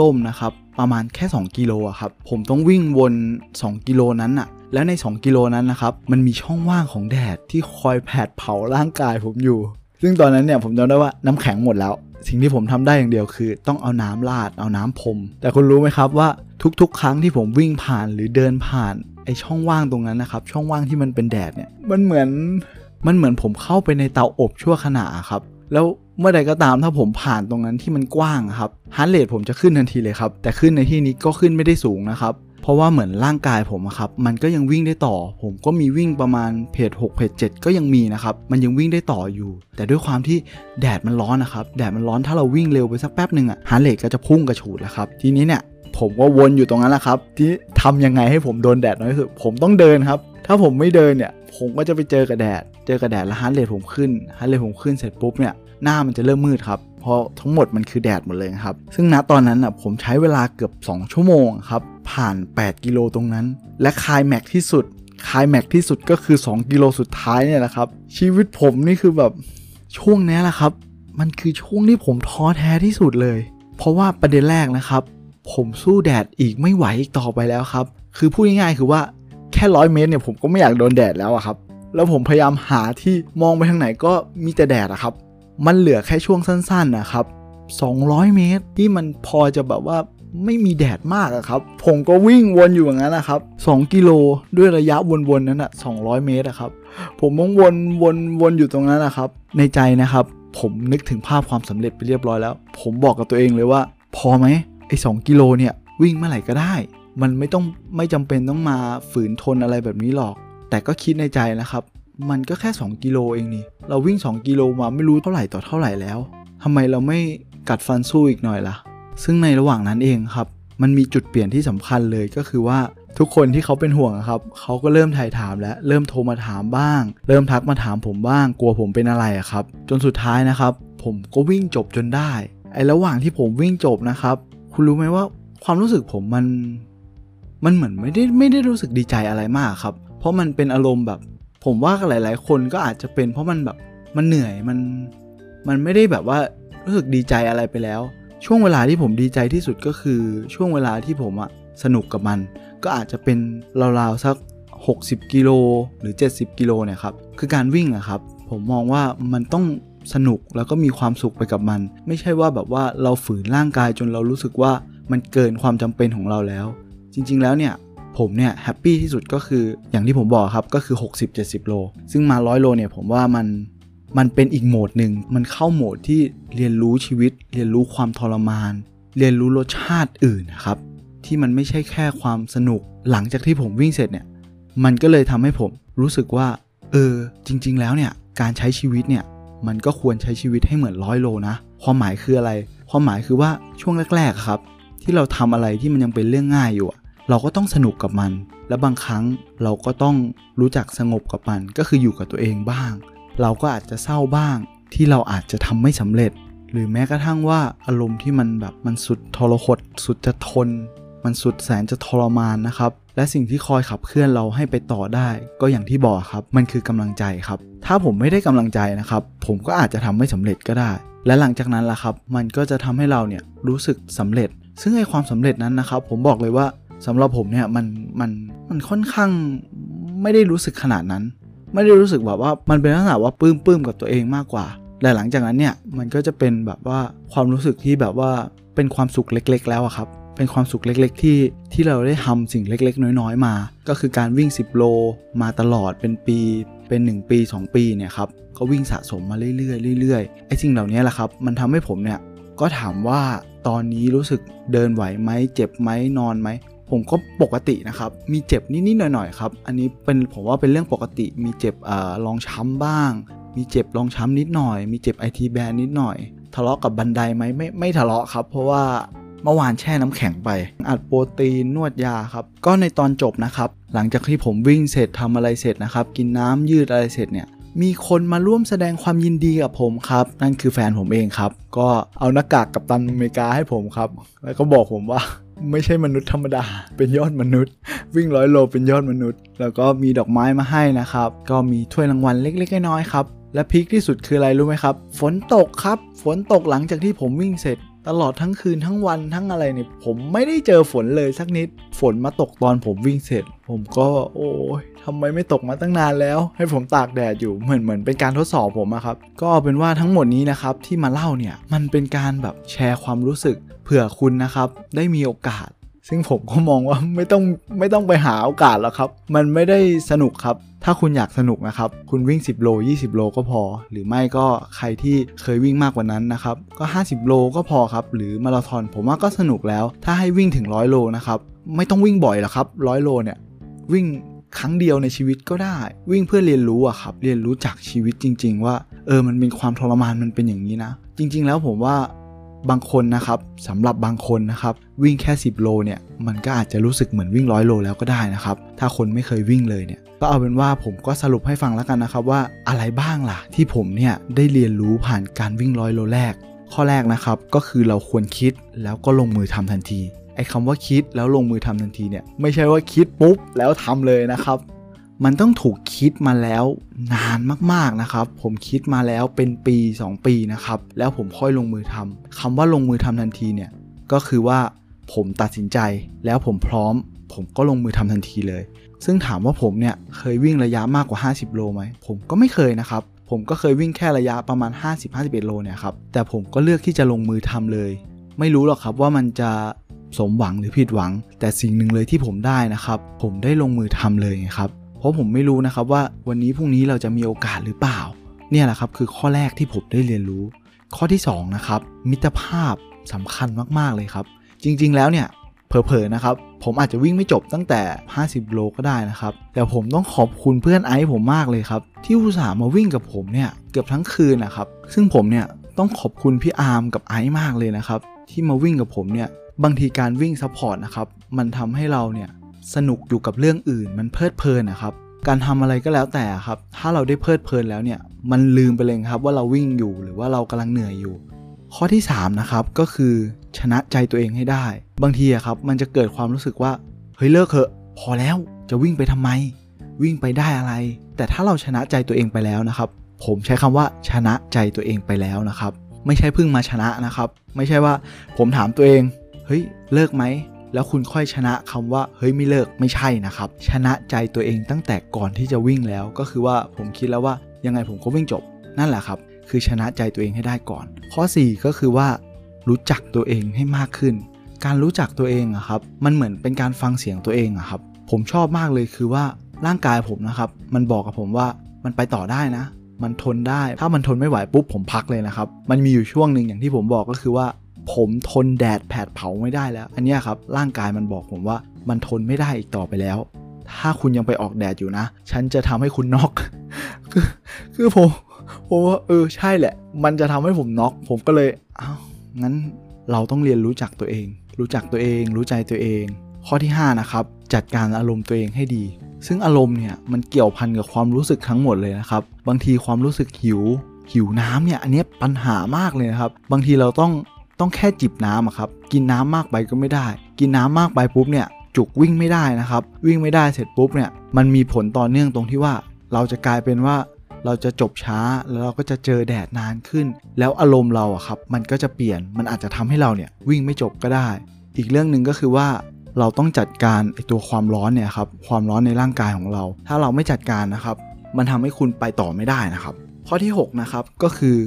ล่มๆนะครับ ประมาณแค่ 2 กิโลอะครับ ผมต้องวิ่งวน 2 กิโลนั้นอะแล้วใน 2 กิโลนั้นนะครับ มันมีช่องว่างของแดดที่คอยแผดเผาร่างกายผมอยู่ ซึ่งตอนนั้นเนี่ยผมจำได้ว่าน้ำแข็งหมดแล้ว สิ่งที่ผมทำได้อย่างเดียวคือ ต้องเอาน้ำราด เอาน้ำพรม แต่คุณรู้ไหมครับว่าทุกๆ ครั้งที่ผมวิ่งผ่านหรือเดินผ่านไอ้ช่องว่างตรงนั้นนะครับ ช่องว่างที่มันเป็นแดดเนี่ย มันเหมือน มันเหมือนผมเข้าไปในเตาอบชั่วขณะครับ แล้วเมื่อใดก็ตามถ้าผมผ่านตรงนั้นที่มันกว้างครับ heart rate ผมจะขึ้นทันทีเลยครับ แต่ขึ้นในที่นี้ก็ขึ้นไม่ได้สูงนะครับ เพราะว่าเหมือนร่างกายผมครับ มันก็ยังวิ่งได้ต่อ ผมก็มีวิ่งประมาณ pace 6 pace 7ก็ยังมีนะครับ มันยังวิ่งได้ต่ออยู่ แต่ด้วยความที่แดดมันร้อนนะครับ แดดมันร้อนถ้าเราวิ่งเร็วไปสักแป๊บหนึ่งอะ heart rate ก็จะพุ่งกระฉูดแล้วครับ ทีนี้เนี่ย ผมก็วนอยู่ตรงนั้นแหละครับ ที่ทำยังไงให้ผมโดนแดดน้อยที่สุดผมต้องเดินครับ ถ้าผมไม่เดินเนี่ย ผมก็จะไปเจอกับแดด เจอกับแดดแล้ว heart rate ผมขึ้น heart rate ผมขึ้นเสร็จปุ๊บเนี่ยหน้ามันจะเริ่มมืดครับเพราะทั้งหมดมันคือแดดหมดเลยครับ ซึ่งณตอนนั้นอะผมใช้เวลาเกือบ 2 ชั่วโมงครับ ผ่าน 8 กิโลตรงนั้น และคายแม็กที่สุด คายแม็กที่สุดก็คือ 2 กิโลสุดท้ายเนี่ยแหละครับ ชีวิตผมนี่คือแบบช่วงนี้แหละครับ มันคือช่วงที่ผมท้อแท้ที่สุดเลย เพราะว่าประเด็นแรกนะครับ ผมสู้แดดอีกไม่ไหวอีกต่อไปแล้วครับ คือพูดง่ายๆคือว่าแค่ร้อยเมตรเนี่ยผมก็ไม่อยากโดนแดดแล้วอะครับ แล้วผมพยายามหาที่มองไปทางไหนก็มีแต่แดดอะครับ มันเหลือแค่ช่วงสั้นๆนะครับ 200 เมตรที่มันพอจะแบบว่าไม่มีแดดมากอะครับ ผมก็วิ่งวนอยู่อย่างนั้นนะครับ 2 กิโลด้วยระยะวนๆนั้นอะ200 เมตรอะครับ ผมต้องวนวนวนอยู่ตรงนั้นนะครับ ในใจนะครับ ผมนึกถึงภาพความสำเร็จไปเรียบร้อยแล้ว ผมบอกกับตัวเองเลยว่า พอไหม ไอ้สกิโลเนี่ยวิ่งเมื่อไหร่ก็ได้ มันไม่ต้องไม่จำเป็นต้องมาฝืนทนอะไรแบบนี้หรอก แต่ก็คิดในใจนะครับ มันก็แค่ 2 กิโลเองนี่ เราวิ่ง 2 กิโลมาไม่รู้เท่าไหร่ต่อเท่าไหร่แล้วทำไมเราไม่กัดฟันสู้อีกหน่อยล่ะ ซึ่งในระหว่างนั้นเองครับ มันมีจุดเปลี่ยนที่สำคัญเลยก็คือว่าทุกคนที่เขาเป็นห่วงครับ เขาก็เริ่มถ่ายถามและเริ่มโทรมาถามบ้าง เริ่มทักมาถามผมบ้าง กลัวผมเป็นอะไรอะครับ จนสุดท้ายนะครับ ผมก็วิ่งจบจนได้ ไอ้ระหว่างที่ผมวิ่งจบนะครับ คุณรู้ไหมว่าความรู้สึกผมมันมันเหมือนไม่ได้ไม่ได้รู้สึกดีใจอะไรมากครับ เพราะมันเป็นอารมณ์แบบ ผมว่าหลาย ๆ คนก็อาจจะเป็น เพราะมันแบบมันเหนื่อยมันมันไม่ได้แบบว่ารู้สึกดีใจอะไรไปแล้ว ช่วงเวลาที่ผมดีใจที่สุดก็คือช่วงเวลาที่ผมอะสนุกกับมัน ก็อาจจะเป็นราวๆสัก 60 กิโลหรือ 70 กิโลเนี่ยครับคือการวิ่งอะครับ ผมมองว่ามันต้อง สนุกแล้วก็มีความสุขไปกับมัน ไม่ใช่ว่าแบบว่าเราฝืนร่างกายจนเรารู้สึกว่ามันเกินความจำเป็นของเราแล้ว จริง ๆ แล้วเนี่ยผมเนี่ยแฮปปี้ที่สุดก็คืออย่างที่ผมบอกครับก็คือ 60-70 โล ซึ่งมา 100 โลเนี่ยผมว่ามันมันเป็นอีกโหมดหนึ่งมันเข้าโหมดที่เรียนรู้ชีวิต เรียนรู้ความทรมาน เรียนรู้รสชาติอื่นนะครับ ที่มันไม่ใช่แค่ความสนุก หลังจากที่ผมวิ่งเสร็จเนี่ยมันก็เลยทำให้ผมรู้สึกว่าเออจริง ๆ แล้วเนี่ยการใช้ชีวิตเนี่ย มันก็ควรใช้ชีวิตให้เหมือนร้อยโลนะความหมายคืออะไรความหมายคือว่าช่วงแรกๆครับ ที่เราทำอะไรที่มันยังเป็นเรื่องง่ายอยู่ เราก็ต้องสนุกกับมัน และบางครั้งเราก็ต้องรู้จักสงบกับมัน ก็คืออยู่กับตัวเองบ้าง เราก็อาจจะเศร้าบ้าง ที่เราอาจจะทำไม่สำเร็จ หรือแม้กระทั่งว่าอารมณ์ที่มันแบบมันสุดทรหดสุดจะทน มันสุดแสนจะทรมานนะครับ และสิ่งที่คอยขับเคลื่อนเราให้ไปต่อได้ ก็อย่างที่บอกครับ มันคือกำลังใจครับ ถ้าผมไม่ได้กำลังใจนะครับ ผมก็อาจจะทำไม่สำเร็จก็ได้ และหลังจากนั้นล่ะครับ มันก็จะทำให้เราเนี่ยรู้สึกสำเร็จ ซึ่งไอ้ความสำเร็จนั้นนะครับ ผมบอกเลยว่าสำหรับผมเนี่ยมันมันมันค่อนข้างไม่ได้รู้สึกขนาดนั้น ไม่ได้รู้สึกแบบว่ามันเป็นลักษณะว่าปลื้มปลื้มกับตัวเองมากกว่าแต่หลังจากนั้นเนี่ยมันก็จะเป็นแบบว่าความรู้สึกที่แบบว่าเป็นความสุขเล็ก ๆ แล้วครับ เป็นความสุขเล็กๆ ที่ที่เราได้ทำสิ่งเล็กๆ น้อยๆ มา ก็คือการวิ่ง 10 โลมาตลอดเป็นปี เป็น 1 ปี 2 ปีเนี่ยครับก็วิ่งสะสมมาเรื่อยๆเรื่อยๆไอ้สิ่งเหล่านี้แหละครับ มันทำให้ผมเนี่ยก็ถามว่าตอนนี้รู้สึกเดินไหวไหมเจ็บไหมนอนไหมผมก็ปกตินะครับ มีเจ็บนิดๆหน่อยๆครับ อันนี้เป็นผมว่าเป็นเรื่องปกติ มีเจ็บอ่ารองช้ำบ้าง มีเจ็บรองช้ำนิดหน่อย มีเจ็บไอทีแบนนิดหน่อย ทะเลาะกับบันไดไหมไม่ไม่ทะเลาะครับ เพราะว่า เมื่อวานแช่น้ำแข็งไป อัดโปรตีนนวดยาครับ ก็ในตอนจบนะครับ หลังจากที่ผมวิ่งเสร็จทำอะไรเสร็จนะครับ กินน้ำยืดอะไรเสร็จเนี่ยมีคนมาร่วมแสดงความยินดีกับผมครับ นั่นคือแฟนผมเองครับ ก็เอาหน้ากากกับตันอเมริกาให้ผมครับ แล้วก็บอกผมว่าไม่ใช่มนุษย์ธรรมดา เป็นยอดมนุษย์ วิ่งร้อยโลเป็นยอดมนุษย์ แล้วก็มีดอกไม้มาให้นะครับ ก็มีถ้วยรางวัลเล็กๆน้อยๆครับ และพีคที่สุดคืออะไรรู้ไหมครับ ฝนตกครับ ฝนตกหลังจากที่ผมวิ่งเสร็จ ตลอดทั้งคืนทั้งวันทั้งอะไรเนี่ยผมไม่ได้เจอฝนเลยสักนิด ฝนมาตกตอนผมวิ่งเสร็จ ผมก็โอ้ยทำไมไม่ตกมาตั้งนานแล้ว ให้ผมตากแดดอยู่เหมือนเหมือนเป็นการทดสอบผมอะครับ ก็เป็นว่าทั้งหมดนี้นะครับที่มาเล่าเนี่ยมันเป็นการแบบแชร์ความรู้สึกเผื่อคุณนะครับได้มีโอกาส ซึ่งผมก็มองว่าไม่ต้องไม่ต้องไปหาโอกาสแล้วครับ มันไม่ได้สนุกครับ ถ้าคุณอยากสนุกนะครับ คุณวิ่ง 10 โล 20 โลก็พอ หรือไม่ก็ใครที่เคยวิ่งมากกว่านั้นนะครับ ก็ 50 โลก็พอครับ หรือมาราธอนผมว่าก็สนุกแล้ว ถ้าให้วิ่งถึง 100 โลนะครับ ไม่ต้องวิ่งบ่อยหรอกครับ 100 โลเนี่ย วิ่งครั้งเดียวในชีวิตก็ได้ วิ่งเพื่อเรียนรู้อะครับ เรียนรู้จากชีวิตจริง ๆ ว่า เออมันเป็นความทรมานมันเป็นอย่างนี้นะ จริง ๆ แล้วผมว่า บางคนนะครับสำหรับบางคนนะครับวิ่งแค่ 10 โลเนี่ยมันก็อาจจะรู้สึกเหมือนวิ่งร้อยโลแล้วก็ได้นะครับถ้าคนไม่เคยวิ่งเลยเนี่ยก็เอาเป็นว่าผมก็สรุปให้ฟังแล้วกันนะครับว่าอะไรบ้างล่ะที่ผมเนี่ยได้เรียนรู้ผ่านการวิ่งร้อยโลแรก ข้อแรกนะครับก็คือเราควรคิดแล้วก็ลงมือทำทันทีไอ้คำว่าคิดแล้วลงมือทำทันทีเนี่ยไม่ใช่ว่าคิดปุ๊บแล้วทำเลยนะครับ มันต้องถูกคิดมาแล้วนานมากๆนะครับ ผมคิดมาแล้วเป็นปี 2 ปีนะครับ แล้วผมค่อยลงมือทำคำว่าลงมือทำทันทีเนี่ยก็คือว่าผมตัดสินใจแล้วผมพร้อม ผมก็ลงมือทำทันทีเลย ซึ่งถามว่าผมเนี่ยเคยวิ่งระยะมากกว่า 50 โลไหมผมก็ไม่เคยนะครับผมก็เคยวิ่งแค่ระยะประมาณ 50-51 โลเนี่ยครับ แต่ผมก็เลือกที่จะลงมือทำเลย ไม่รู้หรอกครับว่ามันจะสมหวังหรือผิดหวัง แต่สิ่งหนึ่งเลยที่ผมได้นะครับ ผมได้ลงมือทำเลยครับ เพราะผมไม่รู้นะครับว่าวันนี้พรุ่งนี้เราจะมีโอกาสหรือเปล่า เนี่ยแหละครับคือข้อแรกที่ผมได้เรียนรู้ ข้อที่2นะครับมิตรภาพสำคัญมากๆเลยครับ จริงๆแล้วเนี่ยเผลอๆนะครับผมอาจจะวิ่งไม่จบตั้งแต่ 50 โลก็ได้นะครับ แต่ผมต้องขอบคุณเพื่อนไอซ์ผมมากเลยครับ ที่อุตส่าห์มาวิ่งกับผมเนี่ยเกือบทั้งคืนนะครับ ซึ่งผมเนี่ยต้องขอบคุณพี่อาร์มกับไอซ์มากเลยนะครับ ที่มาวิ่งกับผมเนี่ยบางทีการวิ่ง support นะครับ มันทำให้เราเนี่ย สนุกอยู่กับเรื่องอื่น มันเพลิดเพลินนะครับ การทำอะไรก็แล้วแต่ครับ ถ้าเราได้เพลิดเพลินแล้วเนี่ย มันลืมไปเลยครับว่าเราวิ่งอยู่หรือว่าเรากำลังเหนื่อยอยู่ ข้อที่3นะครับก็คือชนะใจตัวเองให้ได้ บางทีอะครับมันจะเกิดความรู้สึกว่าเฮ้ยเลิกเถอะ พอแล้วจะวิ่งไปทำไม วิ่งไปได้อะไร แต่ถ้าเราชนะใจตัวเองไปแล้วนะครับ ผมใช้คำว่าชนะใจตัวเองไปแล้วนะครับ ไม่ใช่เพิ่งมาชนะนะครับ ไม่ใช่ว่าผมถามตัวเองเฮ้ยเลิกไหม แล้วคุณค่อยชนะคำว่าเฮ้ยไม่เลิกไม่ใช่นะครับ ชนะใจตัวเองตั้งแต่ก่อนที่จะวิ่งแล้ว ก็คือว่าผมคิดแล้วว่ายังไงผมก็วิ่งจบ นั่นแหละครับ คือชนะใจตัวเองให้ได้ก่อน ข้อ 4 ก็คือว่า รู้จักตัวเองให้มากขึ้น การรู้จักตัวเองอะครับ มันเหมือนเป็นการฟังเสียงตัวเองอะครับ ผมชอบมากเลยคือว่าร่างกายผมนะครับ มันบอกกับผมว่ามันไปต่อได้นะ มันทนได้ ถ้ามันทนไม่ไหวปุ๊บผมพักเลยนะครับ มันมีอยู่ช่วงหนึ่งอย่างที่ผมบอกก็คือว่า ผมทนแดดแผดเผาไม่ได้แล้ว อันนี้ครับร่างกายมันบอกผมว่ามันทนไม่ได้อีกต่อไปแล้ว ถ้าคุณยังไปออกแดดอยู่นะ ฉันจะทำให้คุณน็อกคือคือผมผมว่าเออใช่แหละ มันจะทำให้ผมน็อกผมก็เลยอ้าวงั้นเราต้องเรียนรู้จักตัวเอง รู้จักตัวเอง รู้ใจตัวเอง ข้อที่ 5 นะครับ จัดการอารมณ์ตัวเองให้ดี ซึ่งอารมณ์เนี่ยมันเกี่ยวพันกับความรู้สึกทั้งหมดเลยนะครับ บางทีความรู้สึกหิว หิวน้ำเนี่ยอันนี้ปัญหามากเลยนะครับ บางทีเราต้อง ต้องแค่จิบน้ำครับ กินน้ำมากไปก็ไม่ได้ กินน้ำมากไปปุ๊บเนี่ยจุกวิ่งไม่ได้นะครับ วิ่งไม่ได้เสร็จปุ๊บเนี่ยมันมีผลต่อเนื่องตรงที่ว่าเราจะกลายเป็นว่าเราจะจบช้าแล้วเราก็จะเจอแดดนานขึ้น แล้วอารมณ์เราอะครับ มันก็จะเปลี่ยนมันอาจจะทำให้เราเนี่ยวิ่งไม่จบก็ได้ อีกเรื่องหนึ่งก็คือว่าเราต้องจัดการไอตัวความร้อนเนี่ยครับความร้อนในร่างกายของเรา ถ้าเราไม่จัดการนะครับ มันทำให้คุณไปต่อไม่ได้นะครับ ข้อที่ 6 นะครับก็คือ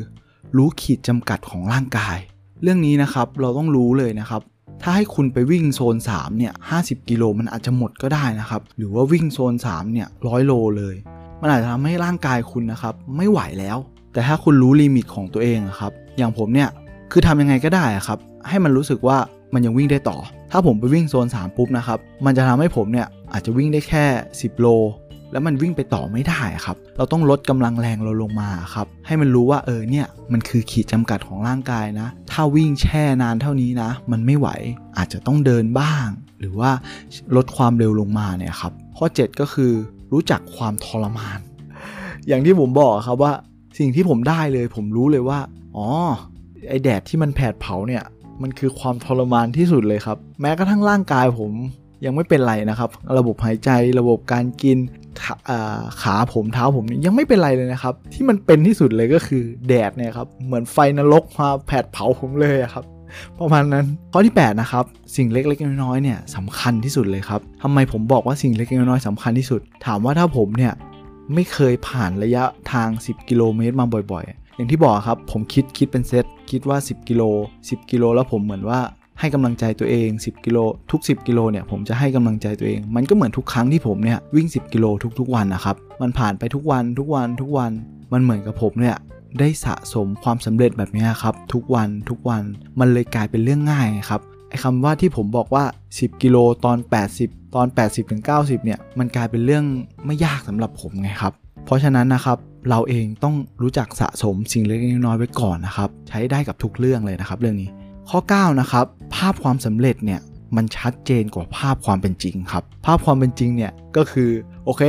รู้ขีดจำกัดของร่างกาย เรื่องนี้นะครับเราต้องรู้เลยนะครับ ถ้าให้คุณไปวิ่งโซน3เนี่ย50 กิโลมันอาจจะหมดก็ได้นะครับ หรือว่าวิ่งโซน3เนี่ยร้อยโลเลย มันอาจจะทำให้ร่างกายคุณนะครับไม่ไหวแล้ว แต่ถ้าคุณรู้ลิมิตของตัวเองครับ อย่างผมเนี่ยคือทำยังไงก็ได้ครับ ให้มันรู้สึกว่ามันยังวิ่งได้ต่อ ถ้าผมไปวิ่งโซน3ปุ๊บนะครับ มันจะทำให้ผมเนี่ยอาจจะวิ่งได้แค่ 10 โล แล้วมันวิ่งไปต่อไม่ได้ครับ เราต้องลดกำลังแรงเราลงมาครับ ให้มันรู้ว่าเออเนี่ยมันคือขีดจำกัดของร่างกายนะ ถ้าวิ่งแช่นานเท่านี้นะ มันไม่ไหวอาจจะต้องเดินบ้าง หรือว่าลดความเร็วลงมาเนี่ยครับ ข้อ 7 ก็คือรู้จักความทรมาน อย่างที่ผมบอกครับว่าสิ่งที่ผมได้เลย ผมรู้เลยว่าอ๋อไอแดดที่มันแผดเผาเนี่ยมันคือความทรมานที่สุดเลยครับ แม้กระทั่งร่างกายผมยังไม่เป็นไรนะครับ ระบบหายใจระบบการกิน ขาผมเท้าผมยังไม่เป็นไรเลยนะครับ ที่มันเป็นที่สุดเลยก็คือแดดเนี่ยครับเหมือนไฟนรกมาแผดเผาผมเลยครับประมาณนั้นข้อที่ 8 นะครับ สิ่งเล็กๆน้อยๆเนี่ยสำคัญที่สุดเลยครับทำไมผมบอกว่าสิ่งเล็กๆน้อยๆสำคัญที่สุด ถามว่าถ้าผมเนี่ยไม่เคยผ่านระยะทาง 10 กิโลเมตรมาบ่อยๆ อย่างที่บอกครับ ผมคิดคิดเป็นเซตคิดว่า 10 กิโล 10 กิโล แล้วผมเหมือนว่า ให้กำลังใจตัวเอง 10 กิโลทุก 10 กิโลเนี่ยผมจะให้กำลังใจตัวเอง มันก็เหมือนทุกครั้งที่ผมเนี่ยวิ่ง 10 กิโลทุกๆวันนะครับมันผ่านไปทุกวันทุกวันทุกวันมันเหมือนกับผมเนี่ยได้สะสมความสำเร็จแบบนี้ครับทุกวันทุกวันมันเลยกลายเป็นเรื่องง่ายครับไอ้คำว่าที่ผมบอกว่า 10 กิโลตอน 80 ตอน 80ถึง90 เนี่ยมันกลายเป็นเรื่องไม่ยากสำหรับผมไงครับเพราะฉะนั้นนะครับเราเองต้องรู้จักสะสมสิ่งเล็กๆน้อยๆไว้ก่อนนะครับ ใช้ได้กับทุกเรื่องเลยนะครับ เรื่องนี้ ข้อ 9 นะครับ ภาพความสำเร็จเนี่ยมันชัดเจนกว่าภาพความเป็นจริงครับ ภาพความเป็นจริงเนี่ยก็คือโอเค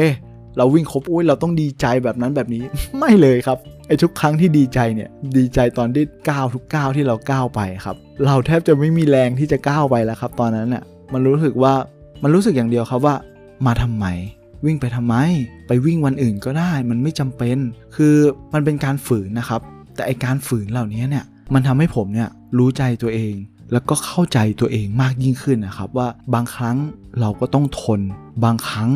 เราวิ่งครบอุ้ยเราต้องดีใจแบบนั้นแบบนี้ ไม่เลยครับไอ้ทุกครั้งที่ดีใจเนี่ยดีใจตอนที่ก้าวทุกก้าวที่เราก้าวไปครับ เราแทบจะไม่มีแรงที่จะก้าวไปแล้วครับ ตอนนั้นน่ะมันรู้สึกว่ามันรู้สึกอย่างเดียวครับว่า มาทำไม วิ่งไปทำไม ไปวิ่งวันอื่นก็ได้ มันไม่จำเป็น คือมันเป็นการฝืนนะครับ แต่ไอการฝืนเหล่านี้เนี่ยมันทำให้ผมเนี่ย รู้ใจตัวเอง แล้วก็เข้าใจตัวเองมากยิ่งขึ้นนะครับ ว่าบางครั้งเราก็ต้องทน บางครั้ง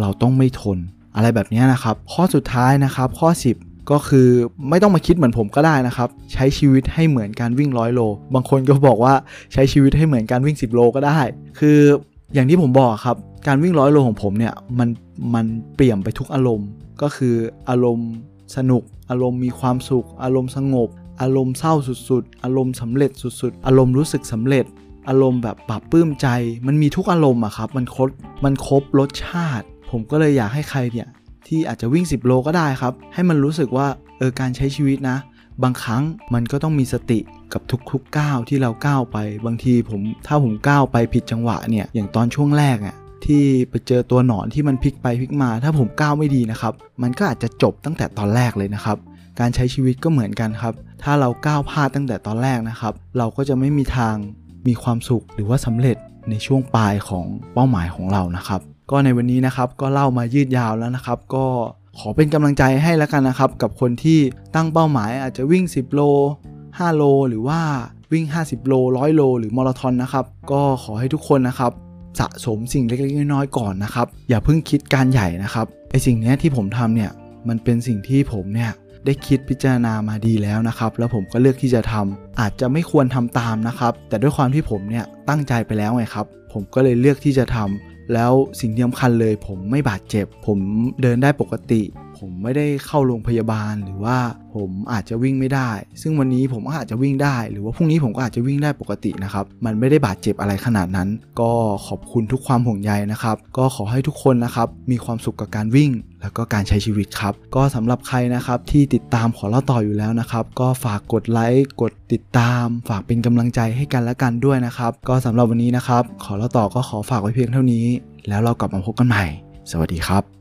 เราต้องไม่ทน อะไรแบบนี้นะครับ ข้อสุดท้ายนะครับข้อ 10ก็คือไม่ต้องมาคิดเหมือนผมก็ได้นะครับ ใช้ชีวิตให้เหมือนการวิ่งร้อยโล บางคนก็บอกว่าใช้ชีวิตให้เหมือนการวิ่ง 10 โลก็ได้ คืออย่างที่ผมบอกครับการวิ่งร้อยโลของผมเนี่ยมันมันเปลี่ยนไปทุกอารมณ์ ก็คืออารมณ์สนุก อารมณ์มีความสุข อารมณ์สงบ อารมณ์เศร้าสุดๆ อารมณ์สำเร็จสุดๆ อารมณ์รู้สึกสำเร็จ อารมณ์แบบปรับปื้มใจ มันมีทุกอารมณ์อะครับ มันครบมันครบรสชาติ ผมก็เลยอยากให้ใครเนี่ยที่อาจจะวิ่ง 10 โลก็ได้ครับ ให้มันรู้สึกว่าเออการใช้ชีวิตนะ บางครั้งมันก็ต้องมีสติกับทุกๆก้าวที่เราก้าวไป บางทีผมถ้าผมก้าวไปผิดจังหวะเนี่ยอย่างตอนช่วงแรกอะที่ไปเจอตัวหนอนที่มันพลิกไปพลิกมา ถ้าผมก้าวไม่ดีนะครับ มันก็อาจจะจบตั้งแต่ตอนแรกเลยนะครับ การใช้ชีวิตก็เหมือนกันครับ ถ้าเราก้าวพลาดตั้งแต่ตอนแรกนะครับ เราก็จะไม่มีทางมีความสุขหรือว่าสำเร็จในช่วงปลายของเป้าหมายของเรานะครับ ก็ในวันนี้นะครับก็เล่ามายืดยาวแล้วนะครับ ก็ขอเป็นกำลังใจให้แล้วกันนะครับ กับคนที่ตั้งเป้าหมายอาจจะวิ่ง 10 โล 5 โล หรือว่าวิ่ง 50 โล 100 โล หรือมาราธอนนะครับ ก็ขอให้ทุกคนนะครับสะสมสิ่งเล็กๆน้อยๆก่อนนะครับ อย่าเพิ่งคิดการใหญ่นะครับไอสิ่งนี้ที่ผมทำเนี่ยมันเป็นสิ่งที่ผมเนี่ย ได้คิดพิจารณามาดีแล้วนะครับ แล้วผมก็เลือกที่จะทำอาจจะไม่ควรทำตามนะครับ แต่ด้วยความที่ผมเนี่ยตั้งใจไปแล้วไงครับ ผมก็เลยเลือกที่จะทำแล้วสิ่งที่สำคัญเลย ผมไม่บาดเจ็บ ผมเดินได้ปกติ ผมไม่ได้เข้าโรงพยาบาลหรือว่าผมอาจจะวิ่งไม่ได้ ซึ่งวันนี้ผมก็อาจจะวิ่งได้ หรือว่าพรุ่งนี้ผมก็อาจจะวิ่งได้ปกตินะครับ มันไม่ได้บาดเจ็บอะไรขนาดนั้น ก็ขอบคุณทุกความห่วงใยนะครับ ก็ขอให้ทุกคนนะครับมีความสุขกับการวิ่ง แล้วก็การใช้ชีวิตครับ ก็สำหรับใครนะครับที่ติดตามขอเล่าต่ออยู่แล้วนะครับ ก็ฝากกดไลค์กดติดตาม ฝากเป็นกำลังใจให้กันและกันด้วยนะครับ ก็สำหรับวันนี้นะครับ ขอเล่าต่อก็ขอฝากไว้เพียงเท่านี้ แล้วเรากลับมาพบกันใหม่ สวัสดีครับ